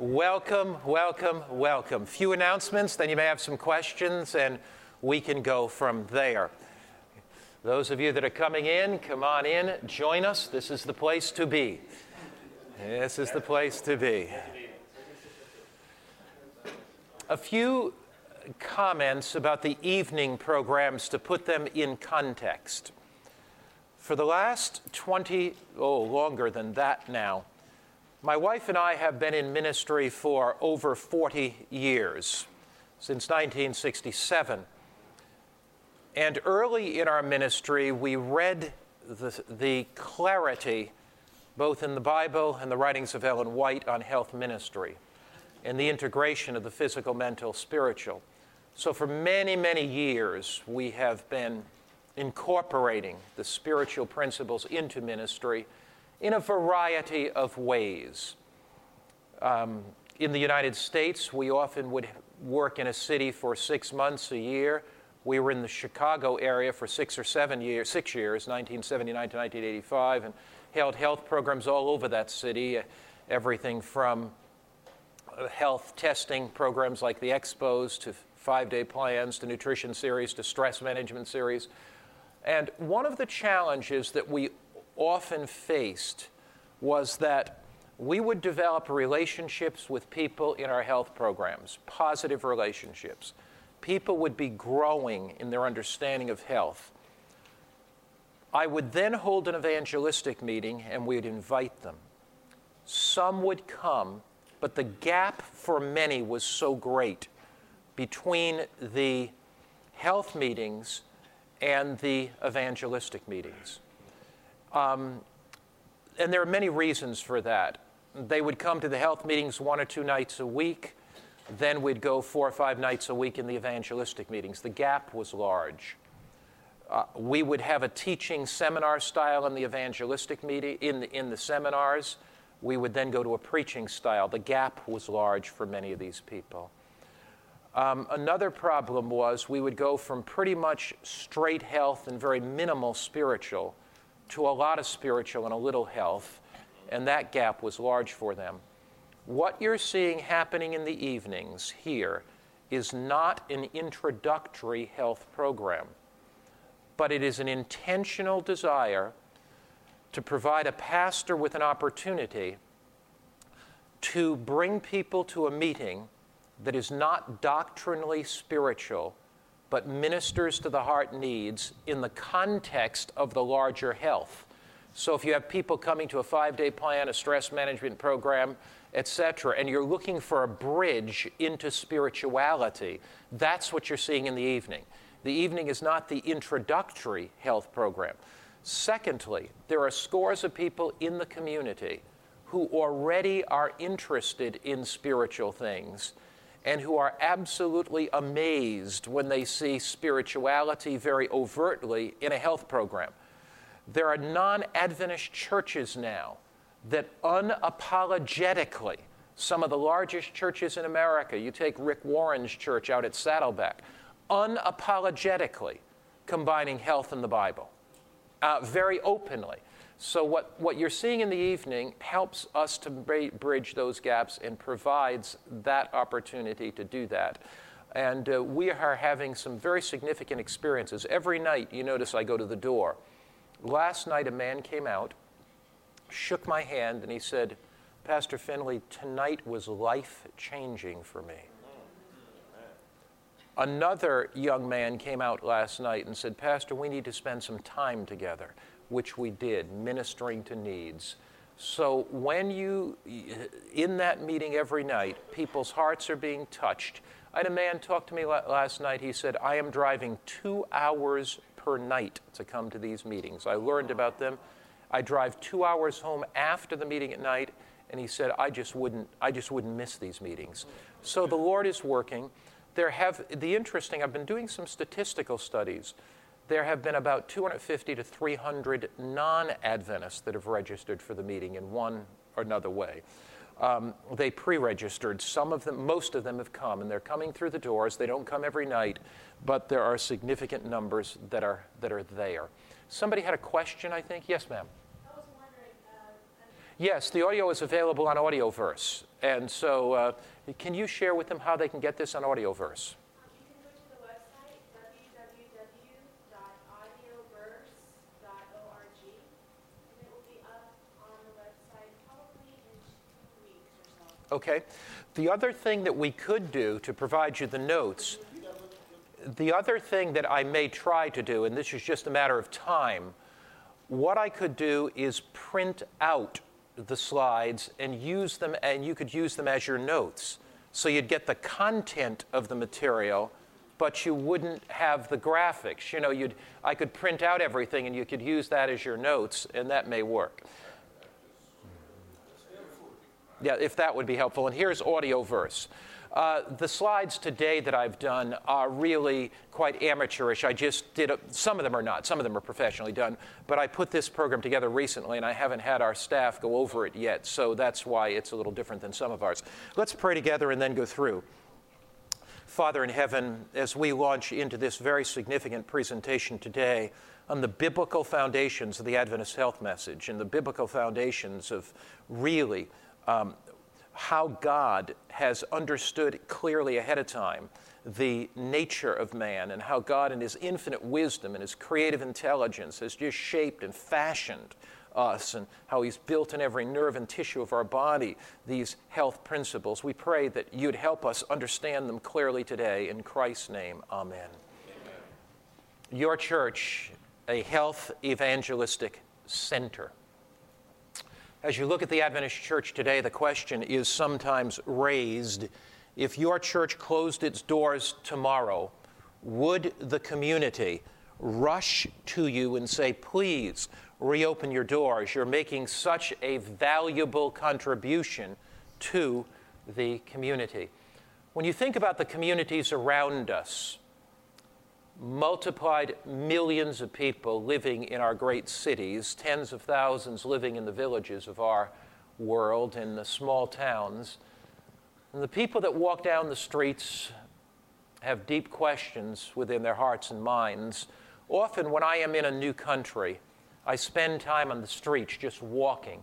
Welcome, welcome, welcome. Few announcements, then you may have some questions, and we can go from there. Those of you that are coming in, come on in, join us. This is the place to be. This is the place to be. A few comments about the evening programs to put them in context. For the last 20, oh, longer than that now, my wife and I have been in ministry for over 40 years, since 1967. And early in our ministry, we read the, the clarity, both in the Bible and the writings of Ellen White, on health ministry and the integration of the physical, mental, spiritual. So, for many, many years, we have been incorporating the spiritual principles into ministry in a variety of ways. Um, in the United States, we often would work in a city for six months a year. We were in the Chicago area for six or seven years, six years, 1979 to 1985, and held health programs all over that city. Everything from uh, health testing programs like the Expos to five day plans to nutrition series to stress management series. And one of the challenges that we often faced was that we would develop relationships with people in our health programs, positive relationships. People would be growing in their understanding of health. I would then hold an evangelistic meeting and we'd invite them. Some would come, but the gap for many was so great between the health meetings and the evangelistic meetings. Um, and there are many reasons for that. They would come to the health meetings one or two nights a week. Then we'd go four or five nights a week in the evangelistic meetings. The gap was large. Uh, we would have a teaching seminar style in the evangelistic meeting, in the, in the seminars. We would then go to a preaching style. The gap was large for many of these people. Um, another problem was we would go from pretty much straight health and very minimal spiritual to a lot of spiritual and a little health, and that gap was large for them. What you're seeing happening in the evenings here is not an introductory health program, but it is an intentional desire to provide a pastor with an opportunity to bring people to a meeting that is not doctrinally spiritual, but ministers to the heart needs in the context of the larger health. So if you have people coming to a five day plan, a stress management program, etc., and you're looking for a bridge into spirituality, that's what you're seeing in the evening. The evening is not the introductory health program. Secondly, there are scores of people in the community who already are interested in spiritual things and who are absolutely amazed when they see spirituality very overtly in a health program. There are non Adventist churches now that unapologetically, some of the largest churches in America, you take Rick Warren's church out at Saddleback, unapologetically combining health and the Bible, uh, very openly. So, what, what you're seeing in the evening helps us to bridge those gaps and provides that opportunity to do that. And uh, we are having some very significant experiences. Every night, you notice I go to the door. Last night, a man came out, shook my hand, and he said, Pastor Finley, tonight was life changing for me. Another young man came out last night and said, Pastor, we need to spend some time together which we did, ministering to needs. So when you, in that meeting every night, people's hearts are being touched. I had a man talk to me last night. He said, I am driving two hours per night to come to these meetings. I learned about them. I drive two hours home after the meeting at night, and he said, I just wouldn't, I just wouldn't miss these meetings. So the Lord is working. There have, the interesting, I've been doing some statistical studies there have been about 250 to 300 non Adventists that have registered for the meeting in one or another way. Um, they pre registered. Some of them, most of them have come, and they're coming through the doors. They don't come every night, but there are significant numbers that are, that are there. Somebody had a question, I think. Yes, ma'am. Yes, the audio is available on Audioverse. And so, uh, can you share with them how they can get this on Audioverse? You can go to the website, www.audioverse.org, and it will be up on the website probably in two weeks or so. Okay. The other thing that we could do to provide you the notes, the other thing that I may try to do, and this is just a matter of time, what I could do is print out the slides and use them, and you could use them as your notes. So you'd get the content of the material, but you wouldn't have the graphics. You know, you'd, I could print out everything and you could use that as your notes, and that may work. Yeah, if that would be helpful. And here's Audioverse. Uh, the slides today that I've done are really quite amateurish. I just did, a, some of them are not, some of them are professionally done, but I put this program together recently and I haven't had our staff go over it yet, so that's why it's a little different than some of ours. Let's pray together and then go through. Father in heaven, as we launch into this very significant presentation today on the biblical foundations of the Adventist health message and the biblical foundations of really um, how God has understood clearly ahead of time the nature of man and how God, in his infinite wisdom and his creative intelligence, has just shaped and fashioned us and how he's built in every nerve and tissue of our body these health principles. We pray that you'd help us understand them clearly today. In Christ's name, amen. amen. Your church, a health evangelistic center. As you look at the Adventist church today, the question is sometimes raised if your church closed its doors tomorrow, would the community rush to you and say, please reopen your doors? You're making such a valuable contribution to the community. When you think about the communities around us, multiplied millions of people living in our great cities, tens of thousands living in the villages of our world, in the small towns. And the people that walk down the streets have deep questions within their hearts and minds. Often, when I am in a new country, I spend time on the streets just walking.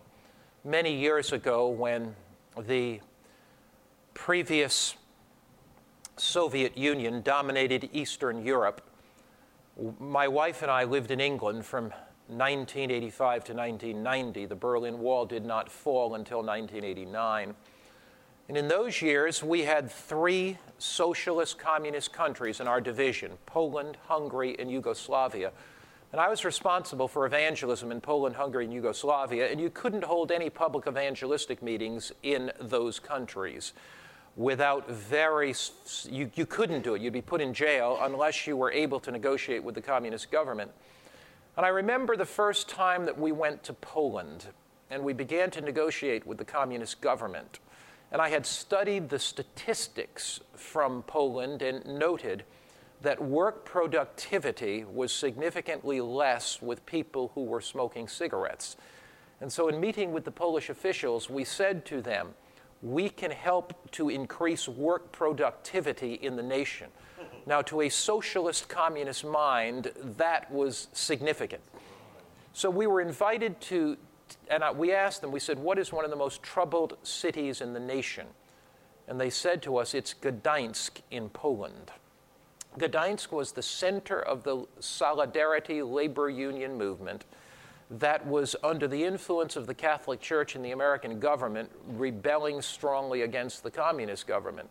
Many years ago, when the previous Soviet Union dominated Eastern Europe, my wife and I lived in England from 1985 to 1990. The Berlin Wall did not fall until 1989. And in those years, we had three socialist communist countries in our division Poland, Hungary, and Yugoslavia. And I was responsible for evangelism in Poland, Hungary, and Yugoslavia, and you couldn't hold any public evangelistic meetings in those countries without very, you, you couldn't do it. You'd be put in jail unless you were able to negotiate with the communist government. And I remember the first time that we went to Poland and we began to negotiate with the communist government. And I had studied the statistics from Poland and noted that work productivity was significantly less with people who were smoking cigarettes. And so, in meeting with the Polish officials, we said to them, we can help to increase work productivity in the nation. Now, to a socialist communist mind, that was significant. So we were invited to, and we asked them, we said, What is one of the most troubled cities in the nation? And they said to us, It's Gdańsk in Poland. Gdańsk was the center of the Solidarity labor union movement that was under the influence of the Catholic Church and the American government rebelling strongly against the communist government.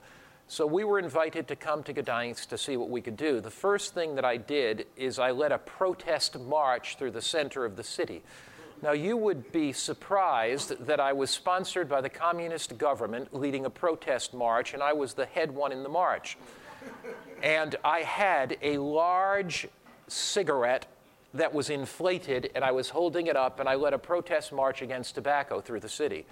So we were invited to come to Gdańsk to see what we could do. The first thing that I did is I led a protest march through the center of the city. Now, you would be surprised that I was sponsored by the communist government leading a protest march, and I was the head one in the march. and I had a large cigarette that was inflated, and I was holding it up, and I led a protest march against tobacco through the city.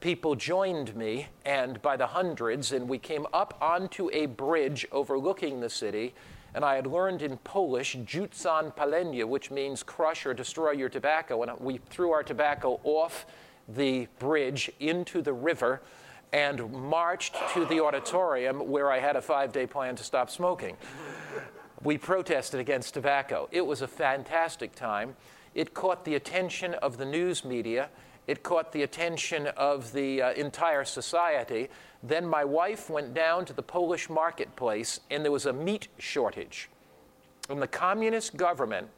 People joined me, and by the hundreds, and we came up onto a bridge overlooking the city. And I had learned in Polish, rzucam palenie, which means crush or destroy your tobacco. And we threw our tobacco off the bridge into the river and marched to the auditorium where I had a five day plan to stop smoking we protested against tobacco. It was a fantastic time. It caught the attention of the news media, It caught the attention of the uh, entire society. Then my wife went down to the Polish marketplace, and there was a meat shortage. And the communist government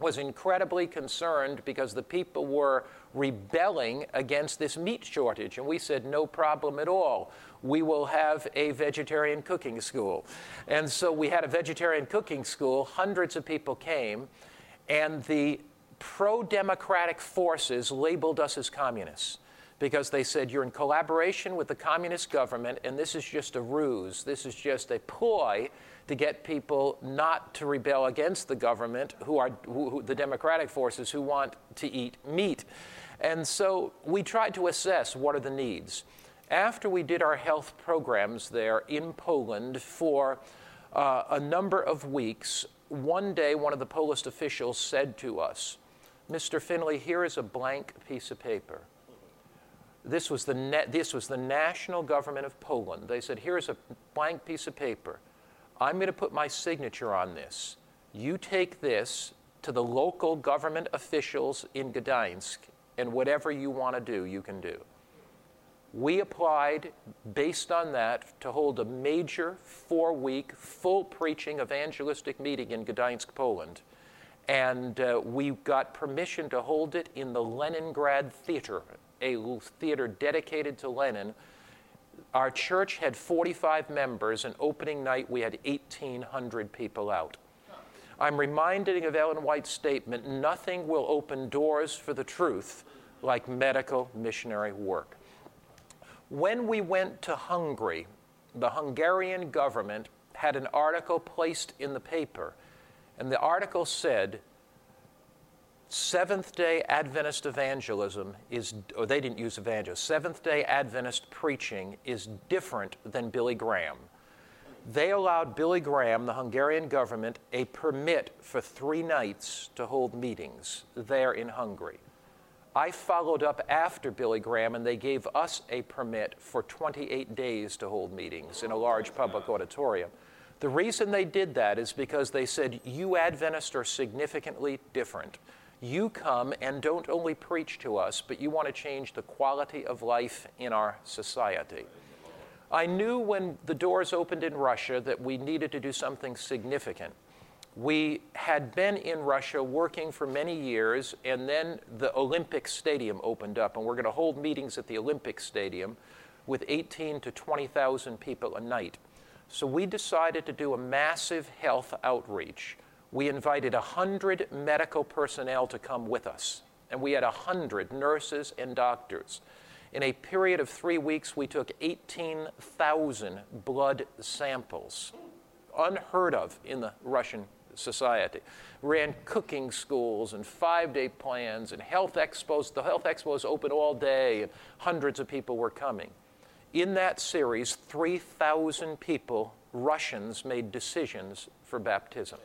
was incredibly concerned because the people were rebelling against this meat shortage. And we said, no problem at all. We will have a vegetarian cooking school. And so we had a vegetarian cooking school. Hundreds of people came, and the pro democratic forces labeled us as communists because they said you're in collaboration with the communist government and this is just a ruse. This is just a ploy to get people not to rebel against the government, who are who, who, the democratic forces who want to eat meat. And so we tried to assess what are the needs. After we did our health programs there in Poland for uh, a number of weeks, one day one of the Polish officials said to us, Mr. Finley, here is a blank piece of paper. This was, the this was the national government of Poland. They said, Here's a blank piece of paper. I'm going to put my signature on this. You take this to the local government officials in Gdańsk, and whatever you want to do, you can do. We applied based on that to hold a major four week, full preaching evangelistic meeting in Gdańsk, Poland. And uh, we got permission to hold it in the Leningrad Theater, a theater dedicated to Lenin our church had 45 members, and opening night we had 1,800 people out. I'm reminded of Ellen White's statement nothing will open doors for the truth like medical missionary work. When we went to Hungary, the Hungarian government had an article placed in the paper, and the article said Seventh day Adventist evangelism is, or they didn't use evangelist, Seventh day Adventist preaching is different than Billy Graham. They allowed Billy Graham, the Hungarian government, a permit for three nights to hold meetings there in Hungary. I followed up after Billy Graham, and they gave us a permit for 28 days to hold meetings in a large public auditorium. The reason they did that is because they said, You Adventists are significantly different. You come and don't only preach to us, but you want to change the quality of life in our society. I knew when the doors opened in Russia that we needed to do something significant. We had been in Russia working for many years, and then the Olympic Stadium opened up, and we're going to hold meetings at the Olympic Stadium with 18 to 20,000 people a night. So we decided to do a massive health outreach we invited 100 medical personnel to come with us, and we had 100 nurses and doctors. In a period of three weeks, we took 18,000 blood samples, unheard of in the Russian society. Ran cooking schools and five day plans and health expos. The health expos open all day, and hundreds of people were coming. In that series, 3,000 people, Russians, made decisions for baptism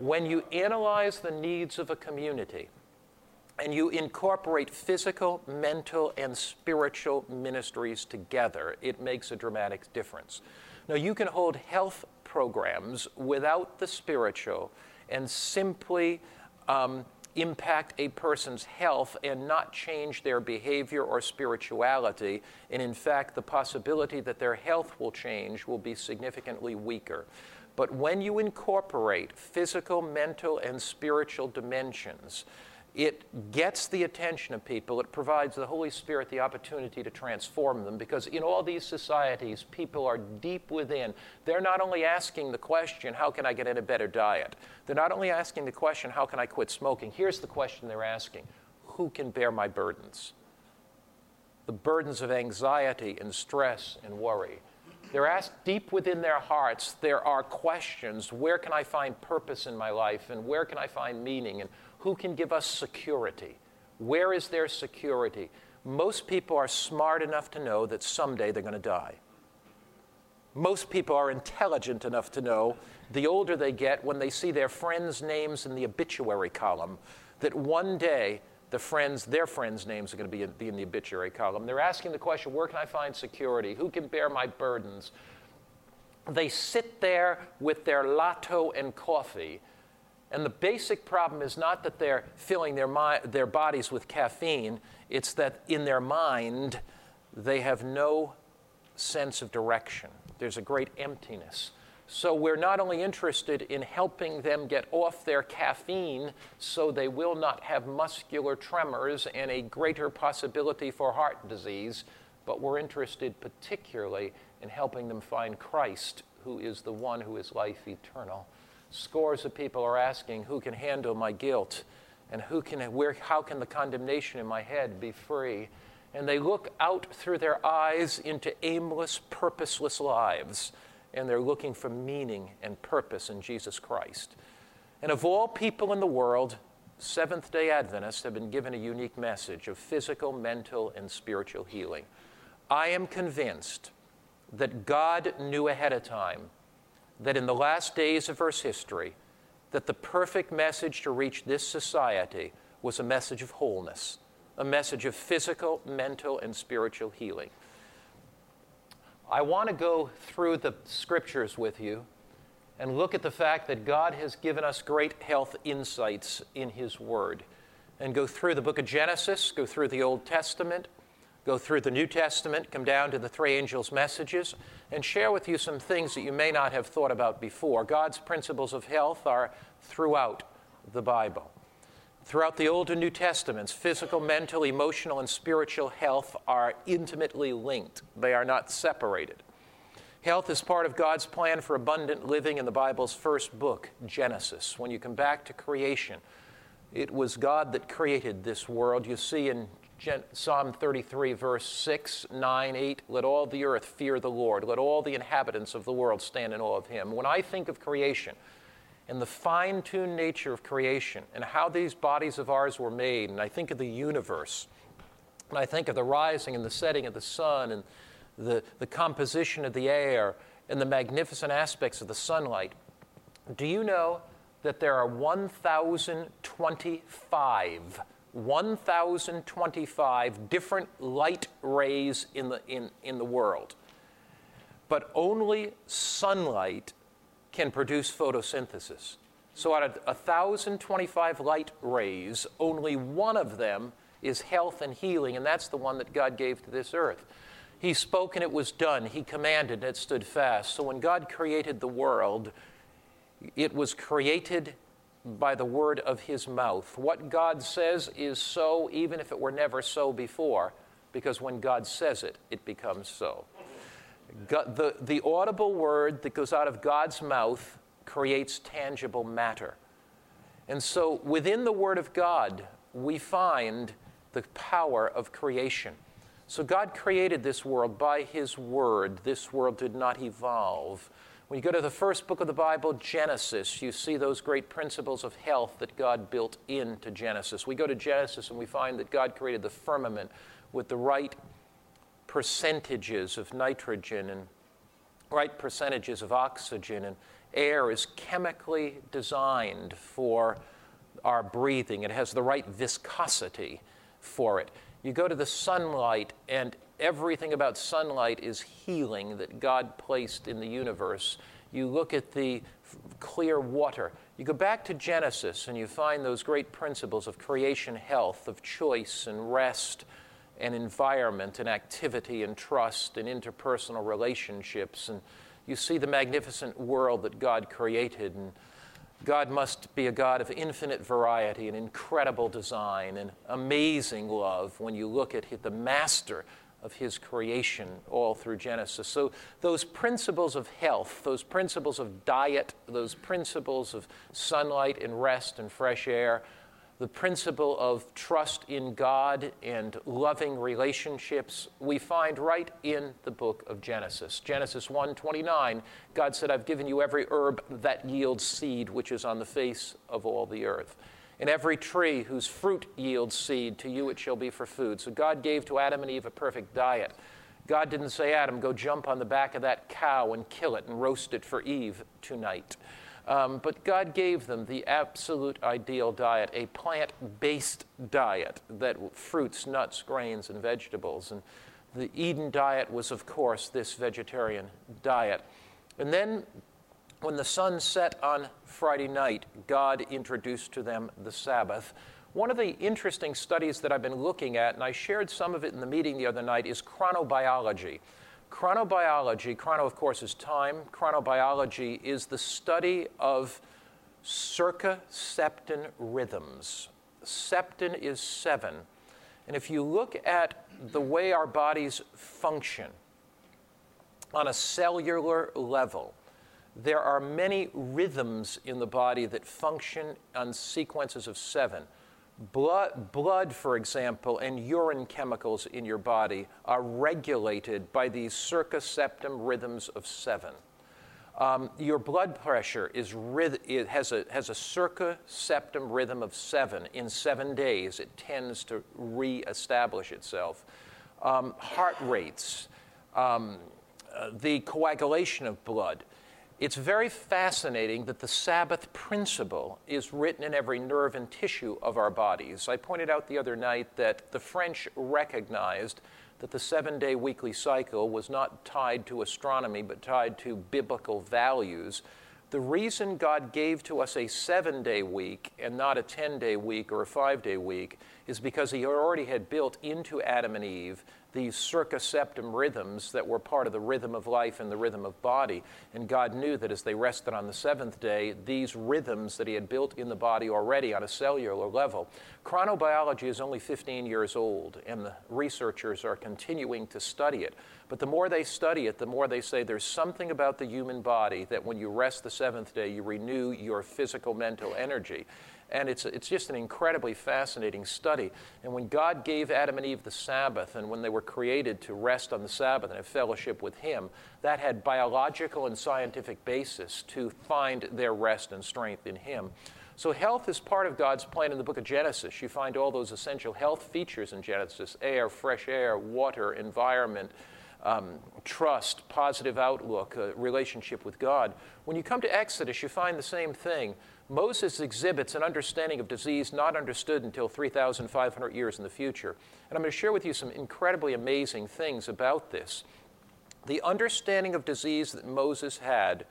when you analyze the needs of a community and you incorporate physical, mental, and spiritual ministries together, it makes a dramatic difference. Now, you can hold health programs without the spiritual and simply um, impact a person's health and not change their behavior or spirituality. And in fact, the possibility that their health will change will be significantly weaker. But when you incorporate physical, mental, and spiritual dimensions, it gets the attention of people. It provides the Holy Spirit the opportunity to transform them because in all these societies, people are deep within. They're not only asking the question, How can I get in a better diet? They're not only asking the question, How can I quit smoking? Here's the question they're asking Who can bear my burdens? The burdens of anxiety and stress and worry. They're asked deep within their hearts, there are questions where can I find purpose in my life, and where can I find meaning, and who can give us security? Where is their security? Most people are smart enough to know that someday they're going to die. Most people are intelligent enough to know, the older they get, when they see their friends' names in the obituary column, that one day the friends, their friends' names are going to be in, be in the obituary column. They're asking the question where can I find security? Who can bear my burdens? They sit there with their lotto and coffee And the basic problem is not that they're filling their, mi- their bodies with caffeine, it's that in their mind, they have no sense of direction. There's a great emptiness. So we're not only interested in helping them get off their caffeine so they will not have muscular tremors and a greater possibility for heart disease, but we're interested particularly in helping them find Christ, who is the one who is life eternal. Scores of people are asking, who can handle my guilt? And who can, where, how can the condemnation in my head be free? And they look out through their eyes into aimless, purposeless lives and they're looking for meaning and purpose in Jesus Christ. And of all people in the world, Seventh day Adventists have been given a unique message of physical, mental, and spiritual healing. I am convinced that God knew ahead of time that in the last days of Earth's history, that the perfect message to reach this society was a message of wholeness, a message of physical, mental, and spiritual healing. I want to go through the scriptures with you and look at the fact that God has given us great health insights in His Word. And go through the book of Genesis, go through the Old Testament, go through the New Testament, come down to the three angels' messages, and share with you some things that you may not have thought about before. God's principles of health are throughout the Bible. Throughout the Old and New Testaments, physical, mental, emotional, and spiritual health are intimately linked, they are not separated. Health is part of God's plan for abundant living in the Bible's first book, Genesis. When you come back to creation, it was God that created this world. You see in Psalm 33, verse 6, 9, 8, let all the earth fear the Lord. Let all the inhabitants of the world stand in awe of him. When I think of creation, and the fine tuned nature of creation and how these bodies of ours were made. And I think of the universe. And I think of the rising and the setting of the sun and the, the composition of the air and the magnificent aspects of the sunlight. Do you know that there are 1,025, 1,025 different light rays in the, in, in the world? But only sunlight can produce photosynthesis. So out of 1,025 light rays, only one of them is health and healing, and that's the one that God gave to this earth. He spoke and it was done. He commanded and it stood fast. So when God created the world, it was created by the word of his mouth. What God says is so, even if it were never so before, because when God says it, it becomes so. God, the, the audible word that goes out of God's mouth creates tangible matter. And so within the Word of God, we find the power of creation. So God created this world by His Word. This world did not evolve. When you go to the first book of the Bible, Genesis, you see those great principles of health that God built into Genesis. We go to Genesis and we find that God created the firmament with the right percentages of nitrogen and right percentages of oxygen, and air is chemically designed for our breathing. It has the right viscosity for it. You go to the sunlight, and everything about sunlight is healing that God placed in the universe. You look at the clear water. You go back to Genesis and you find those great principles of creation health, of choice and rest and environment and activity and trust and interpersonal relationships. And you see the magnificent world that God created. And God must be a God of infinite variety and incredible design and amazing love when you look at the master of his creation all through Genesis. So, those principles of health, those principles of diet, those principles of sunlight and rest and fresh air, the principle of trust in God and loving relationships we find right in the book of Genesis. Genesis 1:29, God said, "I've given you every herb that yields seed which is on the face of all the earth." And every tree whose fruit yields seed, to you it shall be for food. So God gave to Adam and Eve a perfect diet. God didn't say, Adam, go jump on the back of that cow and kill it and roast it for Eve tonight. Um, but God gave them the absolute ideal diet, a plant based diet that fruits, nuts, grains, and vegetables. And the Eden diet was, of course, this vegetarian diet. And then when the sun set on Friday night, God introduced to them the Sabbath. One of the interesting studies that I've been looking at, and I shared some of it in the meeting the other night, is chronobiology. Chronobiology, chrono, of course, is time. Chronobiology is the study of circaseptan rhythms. Septan is seven. And if you look at the way our bodies function on a cellular level, there are many rhythms in the body that function on sequences of seven. Blood, blood, for example, and urine chemicals in your body are regulated by these circaseptan rhythms of seven. Um, your blood pressure is it has a, has a rhythm of seven. In seven days, it tends to reestablish itself. Um, heart rates, um, uh, the coagulation of blood, it's very fascinating that the Sabbath principle is written in every nerve and tissue of our bodies. I pointed out the other night that the French recognized that the seven day weekly cycle was not tied to astronomy but tied to biblical values. The reason God gave to us a seven day week and not a 10 day week or a five day week is because He already had built into Adam and Eve these circaseptan rhythms that were part of the rhythm of life and the rhythm of body. And God knew that as they rested on the seventh day, these rhythms that He had built in the body already on a cellular level. Chronobiology is only 15 years old, and the researchers are continuing to study it. But the more they study it, the more they say there's something about the human body that when you rest the seventh day, you renew your physical mental energy. And it's, it's just an incredibly fascinating study. And when God gave Adam and Eve the Sabbath, and when they were created to rest on the Sabbath and have fellowship with Him, that had biological and scientific basis to find their rest and strength in Him. So, health is part of God's plan in the book of Genesis. You find all those essential health features in Genesis air, fresh air, water, environment. Um, trust, positive outlook, uh, relationship with God. When you come to Exodus, you find the same thing. Moses exhibits an understanding of disease not understood until 3,500 years in the future. And I'm going to share with you some incredibly amazing things about this. The understanding of disease that Moses had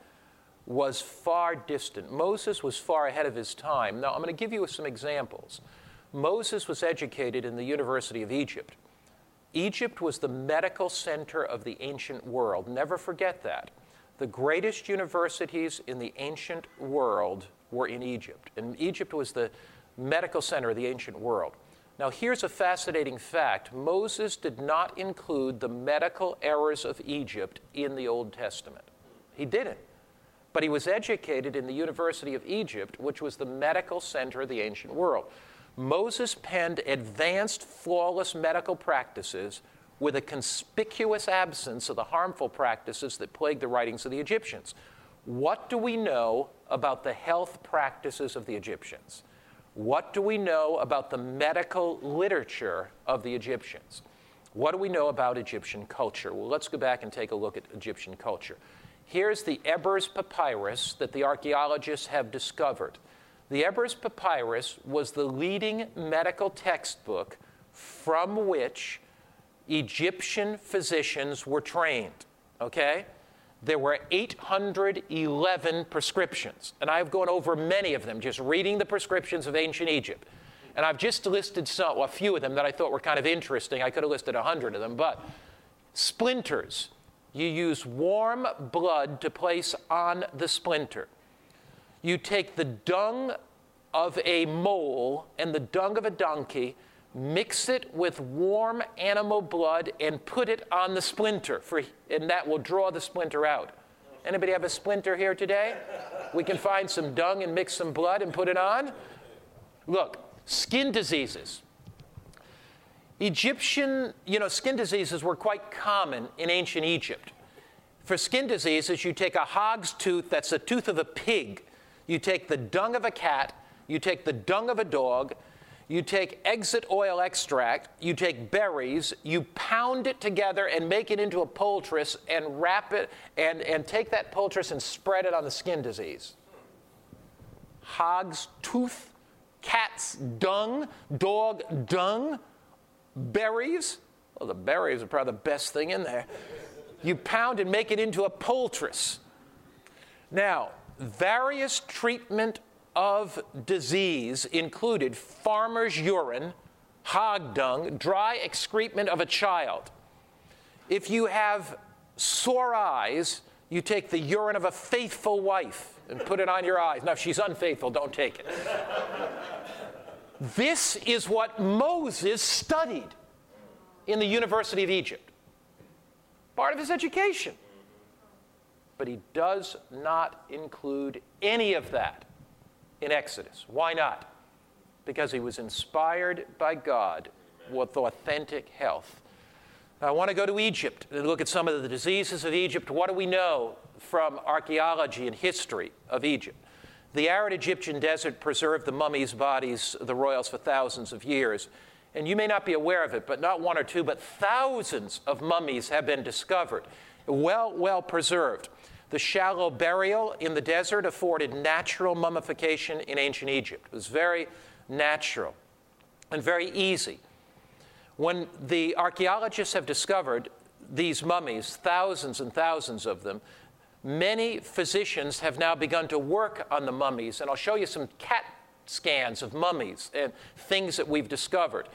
was far distant. Moses was far ahead of his time. Now, I'm going to give you some examples. Moses was educated in the University of Egypt. Egypt was the medical center of the ancient world. Never forget that. The greatest universities in the ancient world were in Egypt. And Egypt was the medical center of the ancient world. Now, here's a fascinating fact Moses did not include the medical errors of Egypt in the Old Testament. He didn't. But he was educated in the University of Egypt, which was the medical center of the ancient world. Moses penned advanced, flawless medical practices with a conspicuous absence of the harmful practices that plagued the writings of the Egyptians. What do we know about the health practices of the Egyptians? What do we know about the medical literature of the Egyptians? What do we know about Egyptian culture? Well, let's go back and take a look at Egyptian culture. Here's the Ebers Papyrus that the archaeologists have discovered. The Ebers Papyrus was the leading medical textbook from which Egyptian physicians were trained. Okay? there were 811 prescriptions. And I've gone over many of them, just reading the prescriptions of ancient Egypt. And I've just listed some, well, a few of them that I thought were kind of interesting. I could have listed 100 of them, but splinters. You use warm blood to place on the splinter. You take the dung of a mole and the dung of a donkey mix it with warm animal blood and put it on the splinter for, and that will draw the splinter out. Anybody have a splinter here today? We can find some dung and mix some blood and put it on. Look skin diseases. Egyptian you know skin diseases were quite common in ancient egypt. For skin diseases you take a hog's tooth that's the tooth of a pig you take the dung of a cat you take the dung of a dog you take exit oil extract, you take berries, you pound it together and make it into a poultice and wrap it and, and take that poultice and spread it on the skin disease. Hog's tooth, cat's dung, dog dung, berries. Well, the berries are probably the best thing in there. You pound and make it into a poultice. Now, various treatment of disease included farmer's urine, hog dung, dry excrement of a child. If you have sore eyes, you take the urine of a faithful wife and put it on your eyes. Now, if she's unfaithful, don't take it. this is what Moses studied in the University of Egypt, part of his education. But he does not include any of that in Exodus. Why not? Because he was inspired by God with authentic health. I want to go to Egypt and look at some of the diseases of Egypt. What do we know from archaeology and history of Egypt? The arid Egyptian desert preserved the mummies' bodies, the royals, for thousands of years. And you may not be aware of it, but not one or two, but thousands of mummies have been discovered, well, well preserved. The shallow burial in the desert afforded natural mummification in ancient Egypt. It was very natural and very easy. When the archaeologists have discovered these mummies, thousands and thousands of them, many physicians have now begun to work on the mummies. And I'll show you some CAT scans of mummies and things that we've discovered.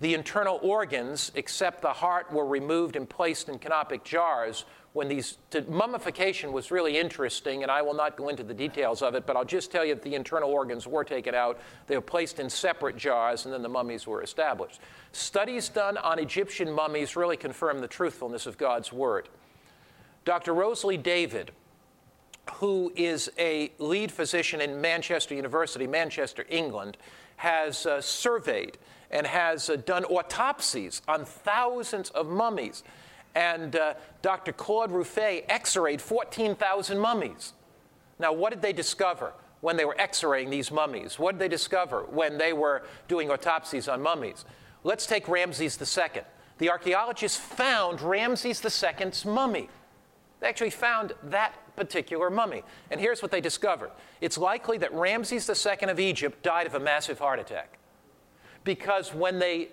The internal organs, except the heart, were removed and placed in canopic jars when these to, mummification was really interesting, and I will not go into the details of it, but I'll just tell you that the internal organs were taken out. They were placed in separate jars, and then the mummies were established. Studies done on Egyptian mummies really confirm the truthfulness of God's word. Dr. Rosalie David, who is a lead physician in Manchester University, Manchester, England, has uh, surveyed and has uh, done autopsies on thousands of mummies and uh, Dr. Claude Ruffet x rayed 14,000 mummies. Now, what did they discover when they were x raying these mummies? What did they discover when they were doing autopsies on mummies? Let's take Ramses II. The archaeologists found Ramses II's mummy. They actually found that particular mummy. And here's what they discovered it's likely that Ramses II of Egypt died of a massive heart attack. Because when they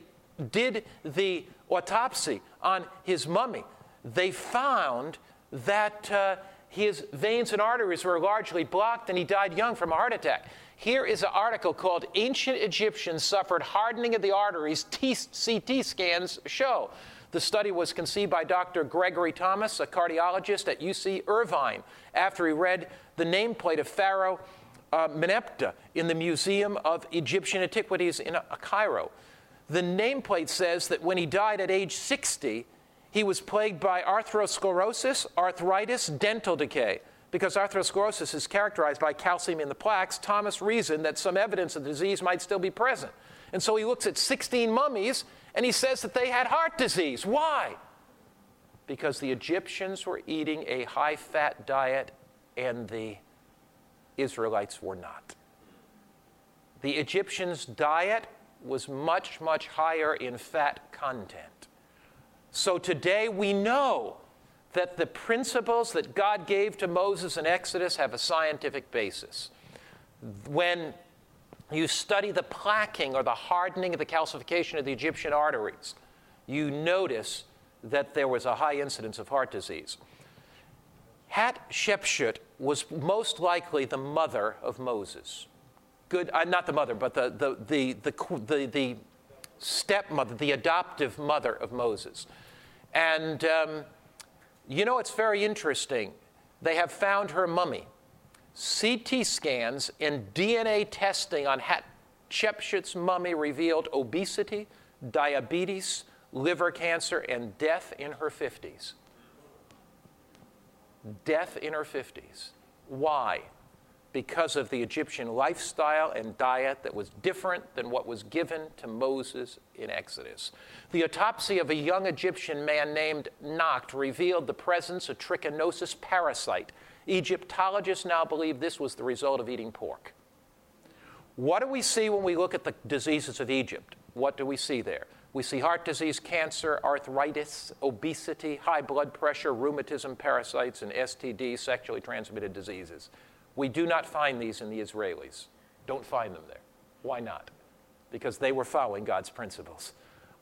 did the autopsy on his mummy, they found that uh, his veins and arteries were largely blocked and he died young from a heart attack. Here is an article called Ancient Egyptians Suffered Hardening of the Arteries, T- CT Scans Show. The study was conceived by Dr. Gregory Thomas, a cardiologist at UC Irvine, after he read the nameplate of Pharaoh uh, Merneptah in the Museum of Egyptian Antiquities in uh, Cairo. The nameplate says that when he died at age 60, he was plagued by atherosclerosis, arthritis, dental decay. Because atherosclerosis is characterized by calcium in the plaques, Thomas reasoned that some evidence of the disease might still be present. And so he looks at 16 mummies and he says that they had heart disease. Why? Because the Egyptians were eating a high fat diet and the Israelites were not. The Egyptians' diet was much, much higher in fat content. So today we know that the principles that God gave to Moses in Exodus have a scientific basis. When you study the plaquing or the hardening of the calcification of the Egyptian arteries, you notice that there was a high incidence of heart disease. Hat Hatshepsut was most likely the mother of Moses good, uh, not the mother, but the, the, the, the, the, the stepmother, the adoptive mother of Moses. And um, you know, it's very interesting. They have found her mummy. CT scans and DNA testing on Hatshepsut's mummy revealed obesity, diabetes, liver cancer, and death in her 50s. Death in her 50s. Why? Because of the Egyptian lifestyle and diet that was different than what was given to Moses in Exodus. The autopsy of a young Egyptian man named Nakht revealed the presence of trichinosis parasite. Egyptologists now believe this was the result of eating pork. What do we see when we look at the diseases of Egypt? What do we see there? We see heart disease, cancer, arthritis, obesity, high blood pressure, rheumatism, parasites, and STDs, sexually transmitted diseases. We do not find these in the Israelis. Don't find them there. Why not? Because they were following God's principles.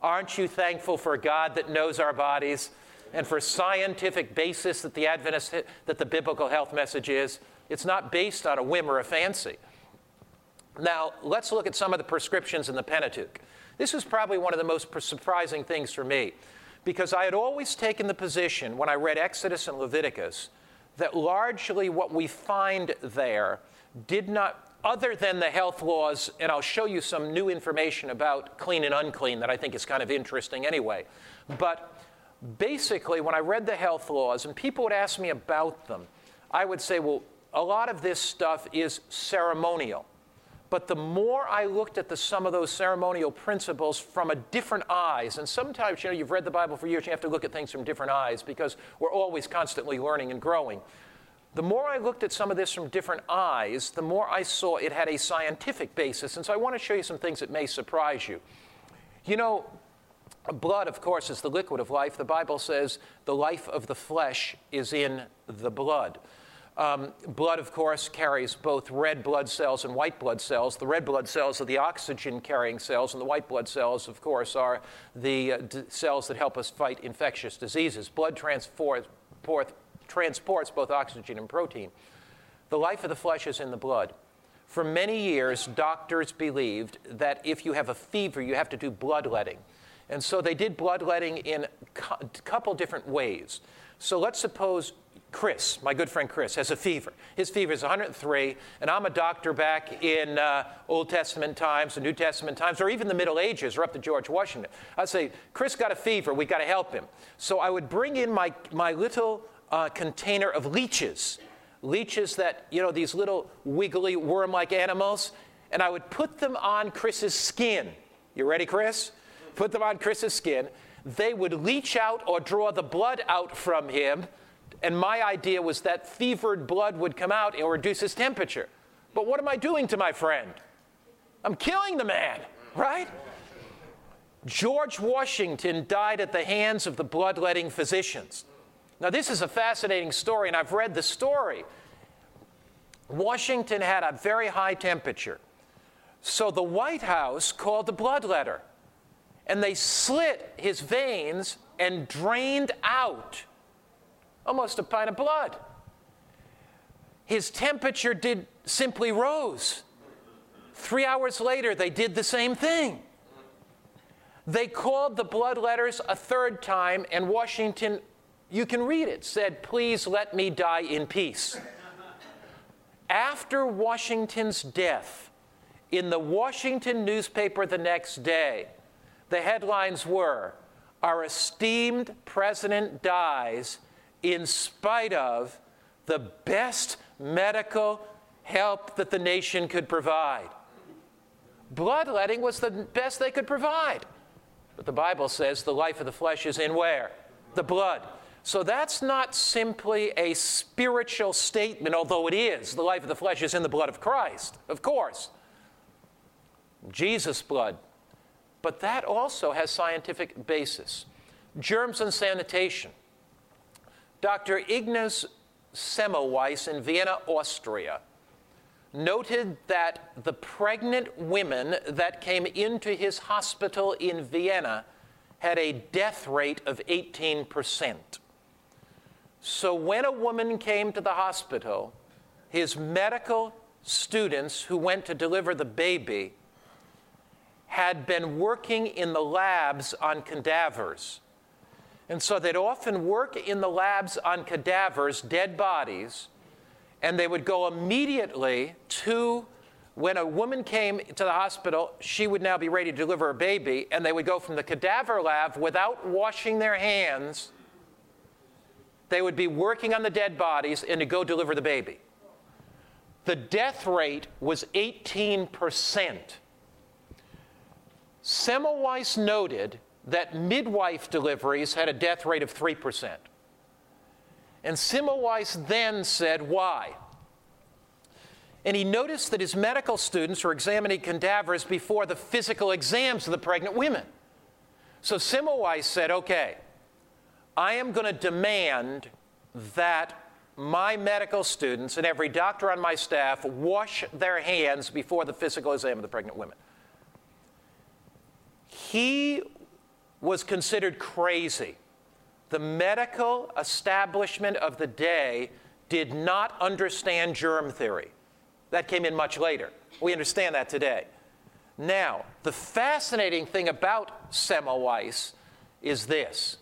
Aren't you thankful for God that knows our bodies? and for scientific basis that the Adventist, that the biblical health message is. It's not based on a whim or a fancy. Now, let's look at some of the prescriptions in the Pentateuch. This is probably one of the most surprising things for me because I had always taken the position when I read Exodus and Leviticus that largely what we find there did not, other than the health laws, and I'll show you some new information about clean and unclean that I think is kind of interesting anyway. But basically, when I read the health laws and people would ask me about them, I would say, well, a lot of this stuff is ceremonial. But the more I looked at the, some of those ceremonial principles from a different eyes, and sometimes you know you've read the Bible for years, you have to look at things from different eyes because we're always constantly learning and growing. The more I looked at some of this from different eyes, the more I saw it had a scientific basis. And so I want to show you some things that may surprise you. You know, blood, of course, is the liquid of life. The Bible says the life of the flesh is in the blood. Um, blood, of course, carries both red blood cells and white blood cells. The red blood cells are the oxygen carrying cells, and the white blood cells, of course, are the uh, d- cells that help us fight infectious diseases. Blood transport, transports both oxygen and protein. The life of the flesh is in the blood. For many years, doctors believed that if you have a fever, you have to do bloodletting. And so they did bloodletting in a couple different ways. So let's suppose Chris, my good friend Chris, has a fever. His fever is 103, and I'm a doctor back in uh, Old Testament times, and New Testament times, or even the Middle Ages, or up to George Washington. I'd say, Chris got a fever, we got to help him. So I would bring in my, my little uh, container of leeches, leeches that, you know, these little wiggly worm like animals, and I would put them on Chris's skin. You ready, Chris? Put them on Chris's skin. They would leach out or draw the blood out from him and my idea was that fevered blood would come out and reduce his temperature. But what am I doing to my friend? I'm killing the man, right? George Washington died at the hands of the bloodletting physicians. Now, this is a fascinating story, and I've read the story. Washington had a very high temperature. So the White House called the bloodletter, and they slit his veins and drained out almost a pint of blood. His temperature did simply rose. Three hours later, they did the same thing. They called the blood letters a third time, and Washington, you can read it, said, Please let me die in peace. After Washington's death, in the Washington newspaper the next day, the headlines were Our esteemed president dies in spite of the best medical help that the nation could provide. Bloodletting was the best they could provide. But the Bible says the life of the flesh is in where? The blood. So that's not simply a spiritual statement, although it is. The life of the flesh is in the blood of Christ, of course. Jesus' blood. But that also has scientific basis. Germs and sanitation. Dr. Ignaz Semmelweis in Vienna, Austria, noted that the pregnant women that came into his hospital in Vienna had a death rate of 18%. So when a woman came to the hospital, his medical students who went to deliver the baby had been working in the labs on cadavers and so they'd often work in the labs on cadavers, dead bodies, and they would go immediately to when a woman came to the hospital, she would now be ready to deliver a baby, and they would go from the cadaver lab without washing their hands. They would be working on the dead bodies and to go deliver the baby. The death rate was 18%. Semmelweis noted that midwife deliveries had a death rate of 3%. And Semmelweis then said, Why? And he noticed that his medical students were examining cadavers before the physical exams of the pregnant women. So Semmelweis said, Okay, I am going to demand that my medical students and every doctor on my staff wash their hands before the physical exam of the pregnant women. He was considered crazy the medical establishment of the day did not understand germ theory. That came in much later. We understand that today. Now, the fascinating thing about Semmelweis is this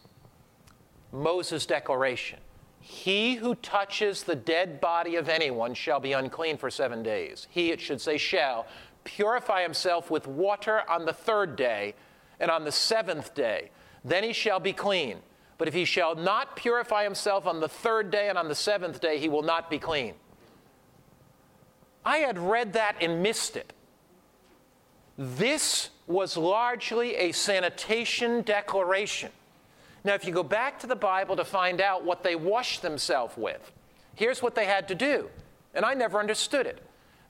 Moses' declaration. He who touches the dead body of anyone shall be unclean for seven days. He, it should say, shall purify himself with water on the third day, and on the seventh day, then he shall be clean. But if he shall not purify himself on the third day and on the seventh day, he will not be clean. I had read that and missed it. This was largely a sanitation declaration. Now, if you go back to the Bible to find out what they washed themselves with, here's what they had to do. And I never understood it.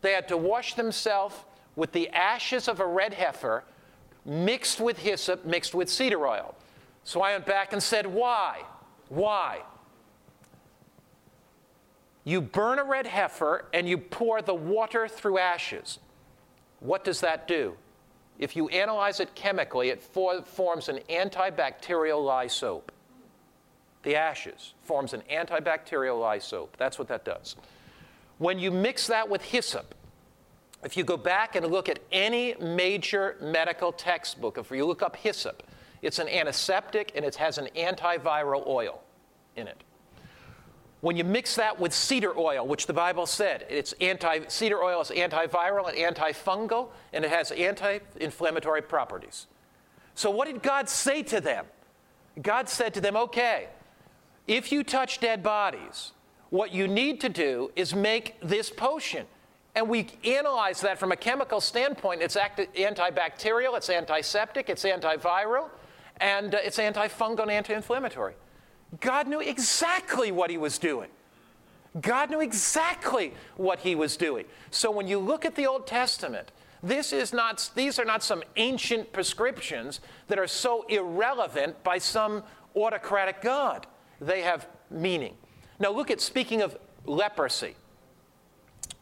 They had to wash themselves with the ashes of a red heifer mixed with hyssop, mixed with cedar oil. So I went back and said, Why? Why? You burn a red heifer and you pour the water through ashes. What does that do? If you analyze it chemically, it for, forms an antibacterial lye soap. The ashes forms an antibacterial lye soap. That's what that does. When you mix that with hyssop, if you go back and look at any major medical textbook, if you look up hyssop, it's an antiseptic and it has an antiviral oil in it. When you mix that with cedar oil, which the Bible said, it's anti, cedar oil is antiviral and antifungal, and it has anti inflammatory properties. So, what did God say to them? God said to them, okay, if you touch dead bodies, what you need to do is make this potion. And we analyze that from a chemical standpoint. It's antibacterial, it's antiseptic, it's antiviral, and uh, it's antifungal and anti inflammatory. God knew exactly what he was doing. God knew exactly what he was doing. So when you look at the Old Testament, this is not, these are not some ancient prescriptions that are so irrelevant by some autocratic God. They have meaning. Now, look at speaking of leprosy.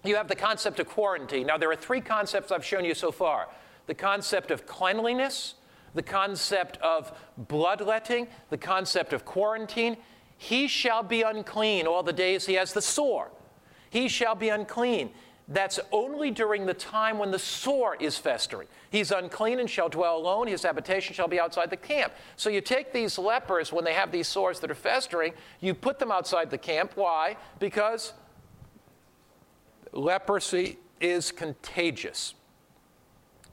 You have the concept of quarantine. Now, there are three concepts I've shown you so far the concept of cleanliness, the concept of bloodletting, the concept of quarantine. He shall be unclean all the days he has the sore. He shall be unclean. That's only during the time when the sore is festering. He's unclean and shall dwell alone. His habitation shall be outside the camp. So you take these lepers when they have these sores that are festering, you put them outside the camp. Why? Because leprosy is contagious.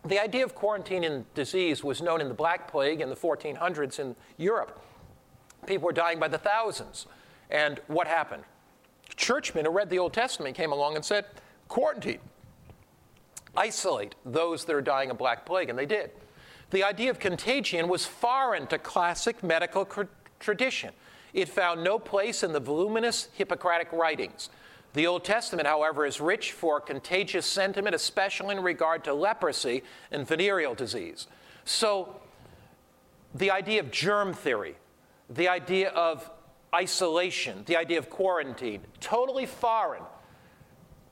The idea of quarantine and disease was known in the Black Plague in the 1400s in Europe. People were dying by the thousands. And what happened? Churchmen who read the Old Testament came along and said, quarantine, isolate those that are dying of Black Plague, and they did. The idea of contagion was foreign to classic medical tradition. It found no place in the voluminous Hippocratic writings. The Old Testament, however, is rich for contagious sentiment, especially in regard to leprosy and venereal disease. So, the idea of germ theory, the idea of isolation, the idea of quarantine, totally foreign.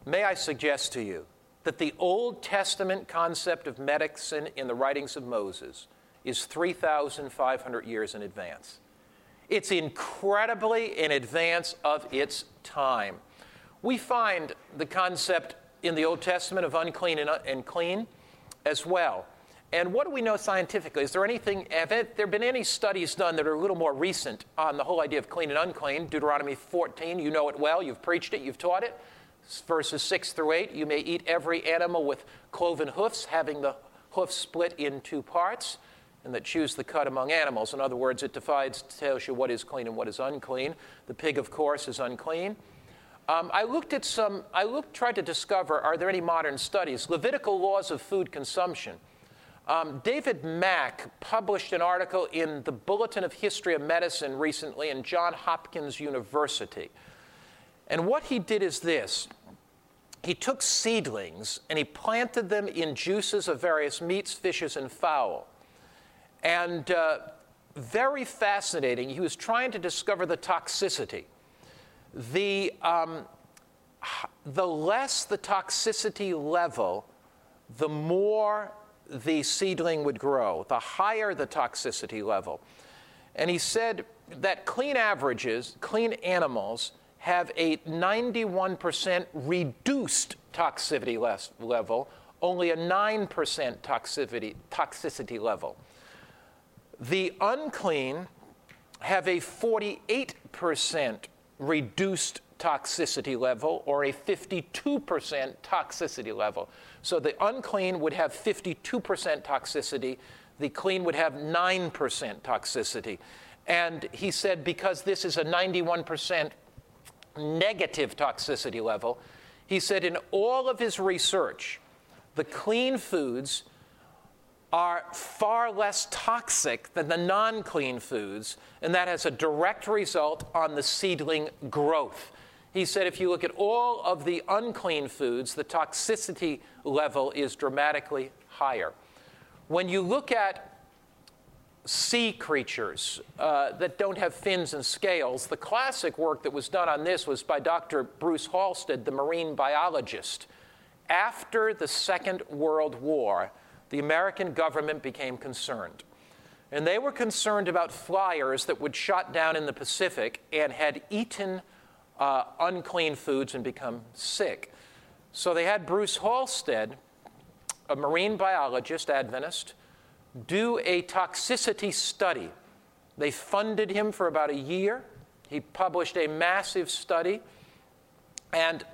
May I suggest to you that the Old Testament concept of medicine in the writings of Moses is 3,500 years in advance. It's incredibly in advance of its time. We find the concept in the Old Testament of unclean and, and clean as well. And what do we know scientifically? Is there anything, have there been any studies done that are a little more recent on the whole idea of clean and unclean? Deuteronomy 14, you know it well, you've preached it, you've taught it. Verses 6 through 8, you may eat every animal with cloven hoofs, having the hoof split in two parts, and that chews the cut among animals. In other words, it divides, tells you what is clean and what is unclean. The pig, of course, is unclean. Um, I looked at some, I looked, tried to discover are there any modern studies? Levitical laws of food consumption. Um, David Macht published an article in the Bulletin of History of Medicine recently in Johns Hopkins University. And what he did is this he took seedlings and he planted them in juices of various meats, fishes, and fowl. And uh, very fascinating, he was trying to discover the toxicity the, um, the less the toxicity level, the more the seedling would grow, the higher the toxicity level. And he said that clean averages, clean animals, have a 91% reduced toxicity level, only a 9% toxicity, toxicity level. The unclean have a 48% reduced toxicity level or a 52% toxicity level. So the unclean would have 52% toxicity, the clean would have 9% toxicity. And he said because this is a 91% negative toxicity level, he said in all of his research, the clean foods are far less toxic than the non clean foods, and that has a direct result on the seedling growth. He said if you look at all of the unclean foods, the toxicity level is dramatically higher. When you look at sea creatures uh, that don't have fins and scales, the classic work that was done on this was by Dr. Bruce Halstead, the marine biologist. After the Second World War, the American government became concerned. And they were concerned about flyers that would shot down in the Pacific and had eaten uh, unclean foods and become sick. So they had Bruce Halstead, a marine biologist, Adventist, do a toxicity study. They funded him for about a year. He published a massive study. And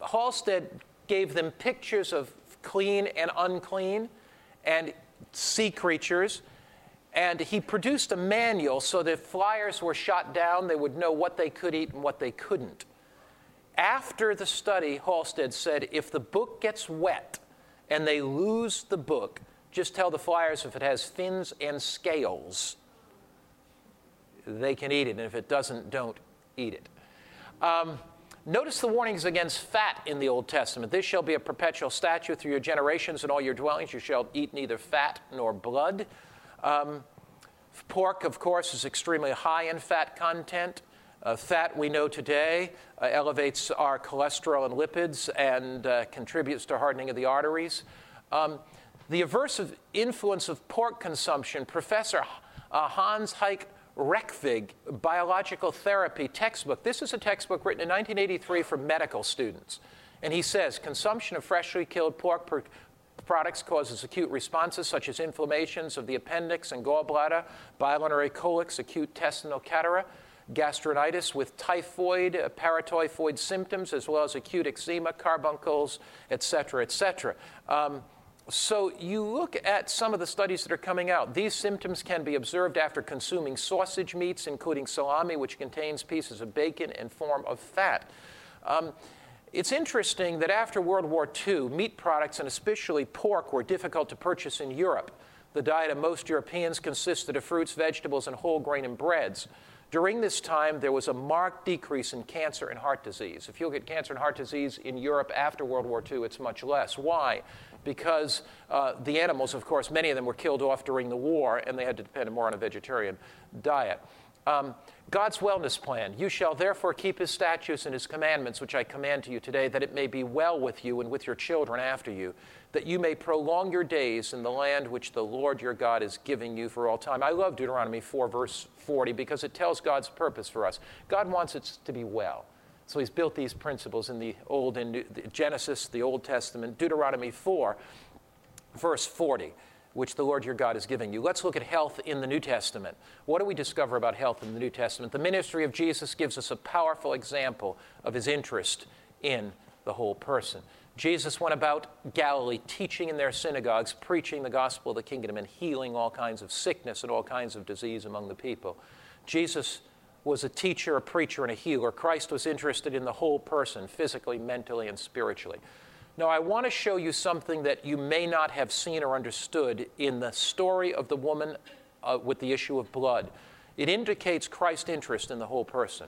Halstead gave them pictures of clean and unclean and sea creatures. And he produced a manual so that if flyers were shot down, they would know what they could eat and what they couldn't. After the study, Halstead said if the book gets wet and they lose the book, just tell the flyers if it has fins and scales, they can eat it. And if it doesn't, don't eat it. Um, Notice the warnings against fat in the Old Testament. This shall be a perpetual statute through your generations and all your dwellings. You shall eat neither fat nor blood. Um, pork, of course, is extremely high in fat content. Uh, fat, we know today, uh, elevates our cholesterol and lipids and uh, contributes to hardening of the arteries. Um, the aversive influence of pork consumption, Professor uh, Hans Heik Reckeweg Biological Therapy textbook. This is a textbook written in 1983 for medical students. And he says consumption of freshly killed pork per- products causes acute responses such as inflammations of the appendix and gallbladder, biliary colics, acute intestinal catarrh, gastritis with typhoid, paratyphoid symptoms, as well as acute eczema, carbuncles, et etc., etc. Um, so you look at some of the studies that are coming out. These symptoms can be observed after consuming sausage meats, including salami, which contains pieces of bacon and form of fat. Um, it's interesting that after World War II, meat products and especially pork were difficult to purchase in Europe. The diet of most Europeans consisted of fruits, vegetables, and whole grain and breads. During this time, there was a marked decrease in cancer and heart disease. If you look at cancer and heart disease in Europe after World War II, it's much less. Why? Because uh, the animals, of course, many of them were killed off during the war and they had to depend more on a vegetarian diet. Um, God's wellness plan. You shall therefore keep his statutes and his commandments, which I command to you today, that it may be well with you and with your children after you, that you may prolong your days in the land which the Lord your God is giving you for all time. I love Deuteronomy 4, verse 40, because it tells God's purpose for us. God wants it to be well. So he's built these principles in the Old and New, Genesis, the Old Testament, Deuteronomy 4, verse 40, which the Lord your God is giving you. Let's look at health in the New Testament. What do we discover about health in the New Testament? The ministry of Jesus gives us a powerful example of his interest in the whole person. Jesus went about Galilee teaching in their synagogues, preaching the gospel of the kingdom, and healing all kinds of sickness and all kinds of disease among the people. Jesus was a teacher, a preacher, and a healer. Christ was interested in the whole person, physically, mentally, and spiritually. Now, I want to show you something that you may not have seen or understood in the story of the woman uh, with the issue of blood. It indicates Christ's interest in the whole person.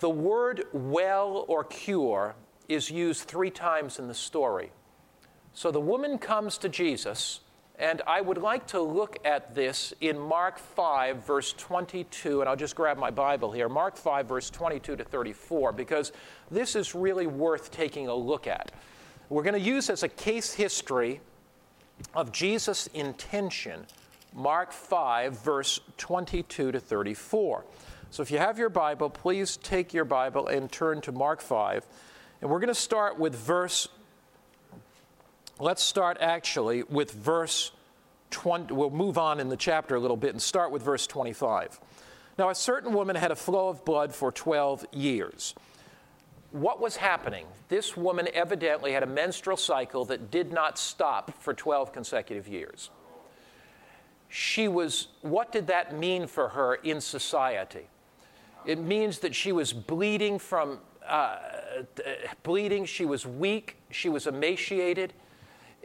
The word well or cure is used three times in the story. So the woman comes to Jesus and I would like to look at this in Mark 5, verse 22, and I'll just grab my Bible here. Mark 5, verse 22 to 34, because this is really worth taking a look at. We're going to use as a case history of Jesus' intention Mark 5, verse 22 to 34. So if you have your Bible, please take your Bible and turn to Mark 5. And we're going to start with verse, let's start actually with verse 20. We'll move on in the chapter a little bit and start with verse 25. Now, a certain woman had a flow of blood for 12 years. What was happening? This woman evidently had a menstrual cycle that did not stop for 12 consecutive years. She was, what did that mean for her in society? It means that she was bleeding from, uh, bleeding, she was weak, she was emaciated.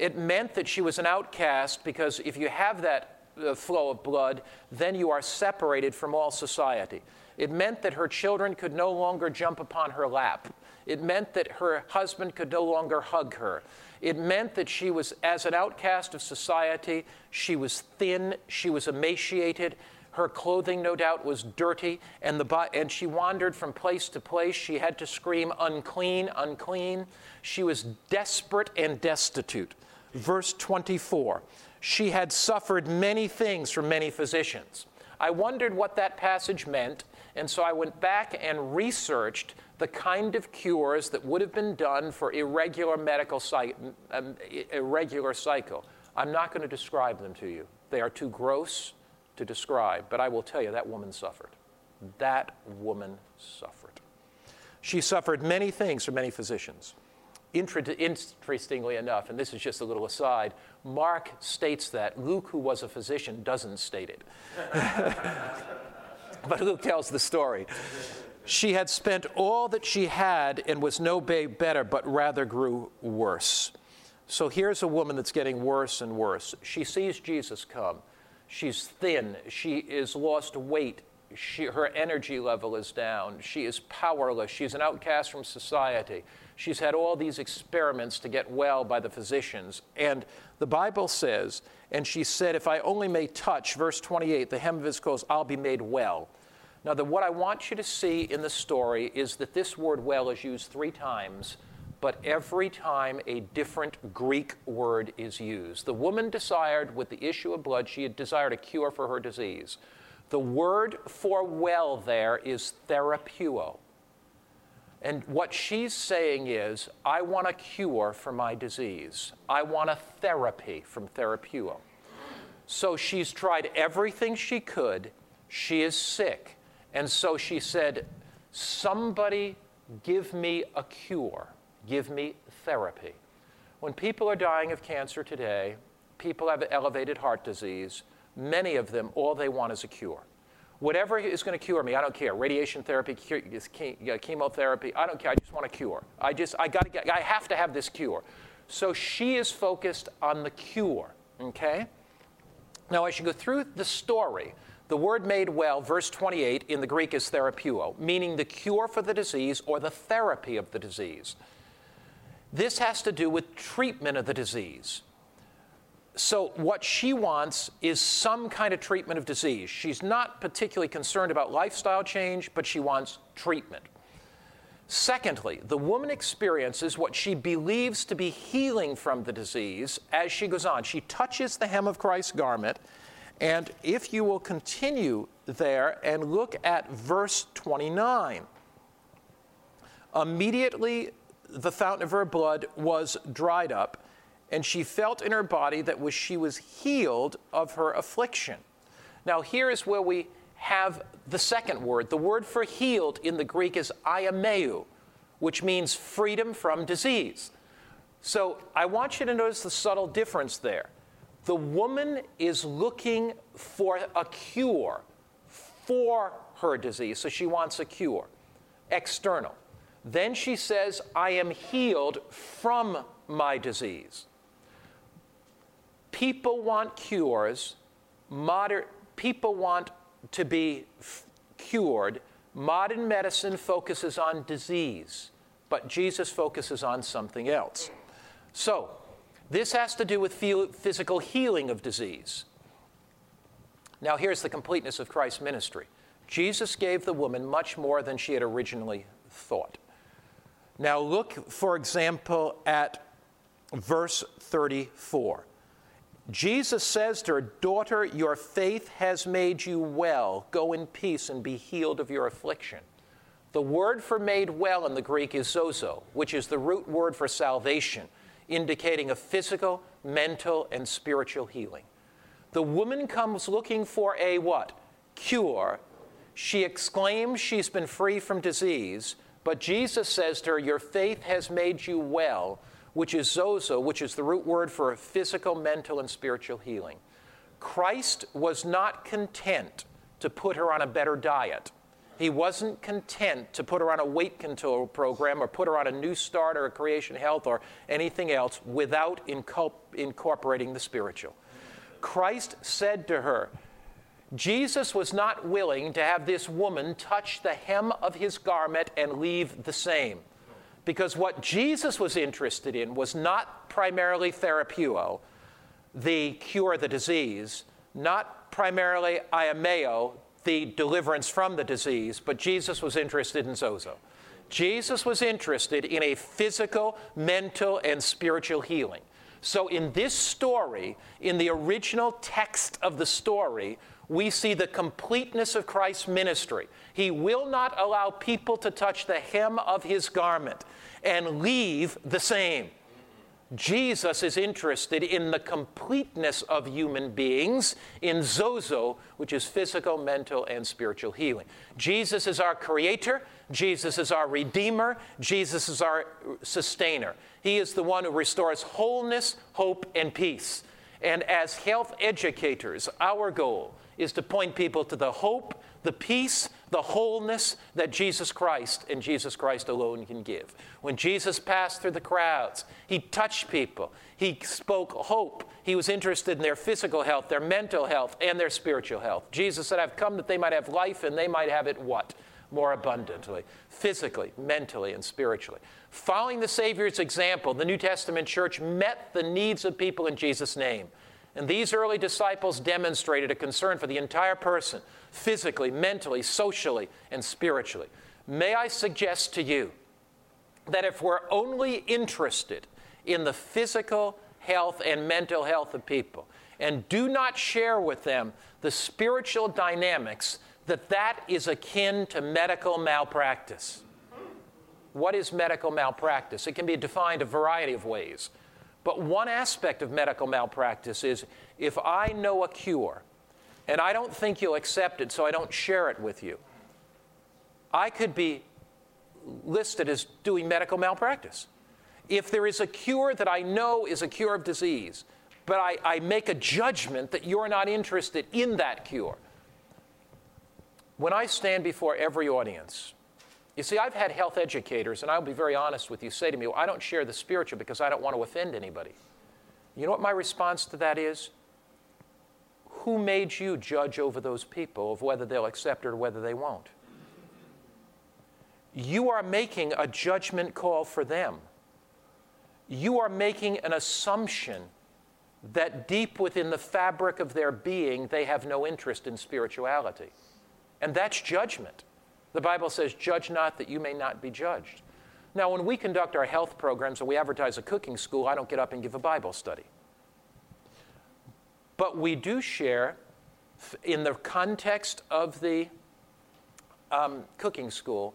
It meant that she was an outcast because if you have that uh, flow of blood, then you are separated from all society. It meant that her children could no longer jump upon her lap. It meant that her husband could no longer hug her. It meant that she was, as an outcast of society, she was thin, she was emaciated, her clothing, no doubt, was dirty, and, the, and she wandered from place to place. She had to scream, unclean, unclean. She was desperate and destitute. Verse 24 She had suffered many things from many physicians. I wondered what that passage meant, and so I went back and researched the kind of cures that would have been done for irregular medical cy- um, irregular cycle. I'm not going to describe them to you. They are too gross to describe, but I will tell you that woman suffered. That woman suffered. She suffered many things from many physicians. Interestingly enough, and this is just a little aside, Mark states that. Luke, who was a physician, doesn't state it. but Luke tells the story. She had spent all that she had and was no better, but rather grew worse. So here's a woman that's getting worse and worse. She sees Jesus come. She's thin. She is lost weight. She, her energy level is down. She is powerless. She's an outcast from society. She's had all these experiments to get well by the physicians. And the Bible says, and she said, If I only may touch, verse 28, the hem of his clothes, I'll be made well. Now, the, what I want you to see in the story is that this word well is used three times, but every time a different Greek word is used. The woman desired, with the issue of blood, she had desired a cure for her disease. The word for well there is therapeuo. And what she's saying is, I want a cure for my disease. I want a therapy from therapeuo. So she's tried everything she could. She is sick. And so she said, Somebody give me a cure, give me therapy. When people are dying of cancer today, people have elevated heart disease, many of them, all they want is a cure. Whatever is going to cure me, I don't care. Radiation therapy, chemotherapy, I don't care. I just want a cure. I just, I got to get, I have to have this cure. So she is focused on the cure, okay? Now, as you go through the story, the word made well, verse 28 in the Greek is therapeuo, meaning the cure for the disease or the therapy of the disease. This has to do with treatment of the disease. So, what she wants is some kind of treatment of disease. She's not particularly concerned about lifestyle change, but she wants treatment. Secondly, the woman experiences what she believes to be healing from the disease as she goes on. She touches the hem of Christ's garment and if you will continue there and look at verse 29, immediately the fountain of her blood was dried up, and she felt in her body that was, she was healed of her affliction. Now, here is where we have the second word. The word for healed in the Greek is aiameu, which means freedom from disease. So I want you to notice the subtle difference there. The woman is looking for a cure for her disease, so she wants a cure, external. Then she says, I am healed from my disease. People want cures, modern, people want to be f- cured. Modern medicine focuses on disease, but Jesus focuses on something else. So, this has to do with physical healing of disease. Now, here's the completeness of Christ's ministry Jesus gave the woman much more than she had originally thought. Now, look, for example, at verse 34. Jesus says to her, Daughter, your faith has made you well. Go in peace and be healed of your affliction. The word for made well in the Greek is sozo, which is the root word for salvation, indicating a physical, mental, and spiritual healing. The woman comes looking for a what? Cure. She exclaims she's been free from disease, but Jesus says to her, Your faith has made you well which is sozo, which is the root word for physical, mental, and spiritual healing. Christ was not content to put her on a better diet. He wasn't content to put her on a weight control program or put her on a new start or a creation health or anything else without incorporating the spiritual. Christ said to her, Jesus was not willing to have this woman touch the hem of his garment and leave the same. Because what Jesus was interested in was not primarily therapeuo, the cure of the disease, not primarily aiameo, the deliverance from the disease, but Jesus was interested in sozo. Jesus was interested in a physical, mental, and spiritual healing. So, in this story, in the original text of the story, we see the completeness of Christ's ministry. He will not allow people to touch the hem of his garment and leave the same. Jesus is interested in the completeness of human beings in sozo, which is physical, mental, and spiritual healing. Jesus is our creator, Jesus is our redeemer, Jesus is our sustainer. He is the one who restores wholeness, hope, and peace. And as health educators, our goal is to point people to the hope, the peace, the wholeness that Jesus Christ and Jesus Christ alone can give. When Jesus passed through the crowds, he touched people, he spoke hope. He was interested in their physical health, their mental health, and their spiritual health. Jesus said, I've come that they might have life and they might have it what? More abundantly, physically, mentally, and spiritually. Following the Savior's example, the New Testament church met the needs of people in Jesus' name. And these early disciples demonstrated a concern for the entire person, physically, mentally, socially, and spiritually. May I suggest to you that if we're only interested in the physical health and mental health of people and do not share with them the spiritual dynamics, that that is akin to medical malpractice. What is medical malpractice? It can be defined a variety of ways. But one aspect of medical malpractice is if I know a cure and I don't think you'll accept it, so I don't share it with you, I could be listed as doing medical malpractice. If there is a cure that I know is a cure of disease, but I, I make a judgment that you're not interested in that cure, when I stand before every audience, you see, I've had health educators, and I'll be very honest with you, say to me, well, I don't share the spiritual because I don't want to offend anybody. You know what my response to that is? Who made you judge over those people of whether they'll accept it or whether they won't? You are making a judgment call for them. You are making an assumption that deep within the fabric of their being, they have no interest in spirituality. And that's judgment. The Bible says, Judge not that you may not be judged. Now, when we conduct our health programs and we advertise a cooking school, I don't get up and give a Bible study. But we do share, in the context of the um, cooking school,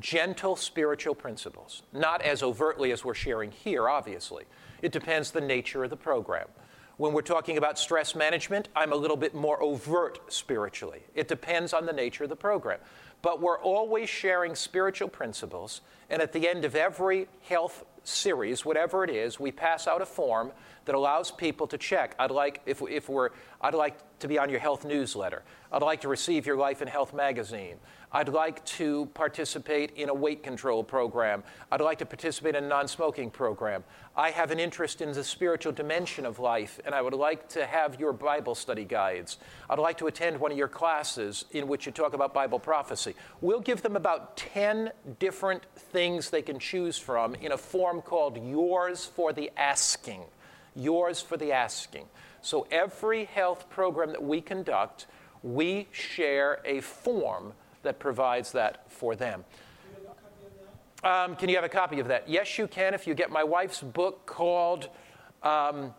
gentle spiritual principles. Not as overtly as we're sharing here, obviously. It depends the nature of the program. When we're talking about stress management, I'm a little bit more overt spiritually. It depends on the nature of the program. But we're always sharing spiritual principles, and at the end of every health series, whatever it is, we pass out a form that allows people to check. I'd like, if, if we're, I'd like to be on your health newsletter. I'd like to receive your Life and Health magazine. I'd like to participate in a weight control program. I'd like to participate in a non smoking program. I have an interest in the spiritual dimension of life, and I would like to have your Bible study guides. I'd like to attend one of your classes in which you talk about Bible prophecy. We'll give them about 10 different things they can choose from in a form called Yours for the Asking. Yours for the Asking. So every health program that we conduct, we share a form that provides that for them. Um, can you have a copy of that? Yes, you can if you get my wife's book called um,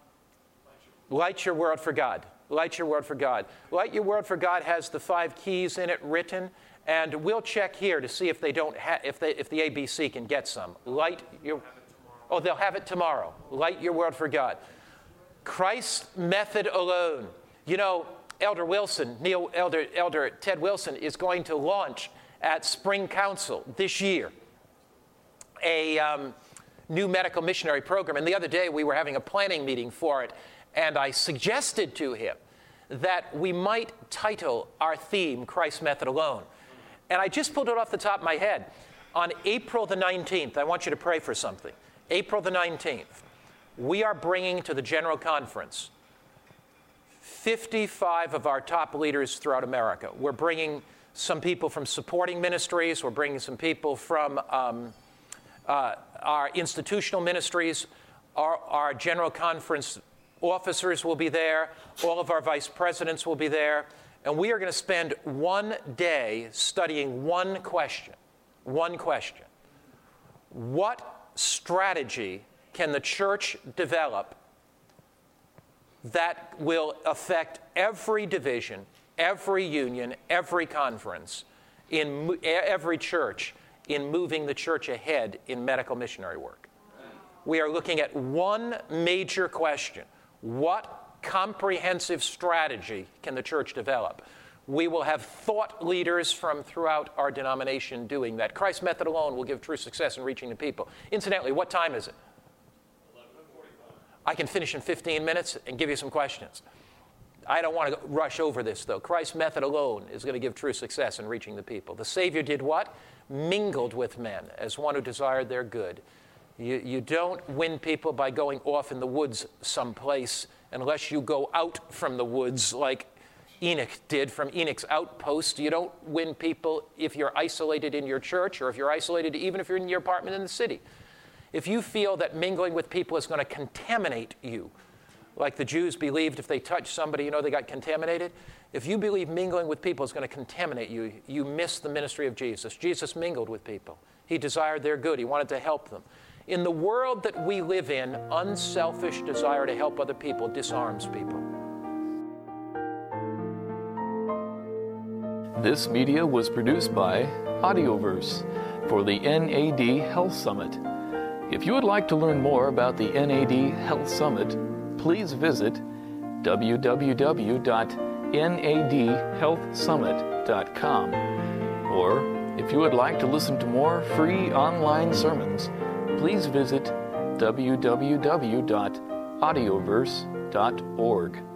Light Your World for God. Light Your World for God. Light Your World for God has the five keys in it written, and we'll check here to see if they don't ha- if, they, if the ABC can get some. Light Your Oh, they'll have it tomorrow. Light Your World for God. Christ method alone. You know, Elder Wilson, Neil Elder, Elder Ted Wilson is going to launch at Spring Council this year a um, new medical missionary program. And the other day we were having a planning meeting for it, and I suggested to him that we might title our theme Christ Method Alone. And I just pulled it off the top of my head. On April the 19th, I want you to pray for something. April the 19th, we are bringing to the General Conference 55 of our top leaders throughout America. We're bringing some people from supporting ministries, we're bringing some people from um, uh, our institutional ministries, our, our General Conference officers will be there, all of our vice presidents will be there, and we are going to spend one day studying one question. One question. What strategy can the church develop that will affect every division, every union, every conference, in every church in moving the church ahead in medical missionary work? We are looking at one major question What comprehensive strategy can the church develop? We will have thought leaders from throughout our denomination doing that. Christ's method alone will give true success in reaching the people. Incidentally, what time is it? I can finish in 15 minutes and give you some questions. I don't want to rush over this, though. Christ's method alone is going to give true success in reaching the people. The Savior did what? Mingled with men as one who desired their good. You, you don't win people by going off in the woods someplace unless you go out from the woods like Enoch did from Enoch's outpost. You don't win people if you're isolated in your church or if you're isolated even if you're in your apartment in the city. If you feel that mingling with people is going to contaminate you, like the Jews believed if they touched somebody, you know, they got contaminated. If you believe mingling with people is going to contaminate you, you miss the ministry of Jesus. Jesus mingled with people, He desired their good, He wanted to help them. In the world that we live in, unselfish desire to help other people disarms people. This media was produced by Audioverse for the NAD Health Summit. If you would like to learn more about the NAD Health Summit, please visit www.nadhealthsummit.com. Or if you would like to listen to more free online sermons, please visit www.audioverse.org.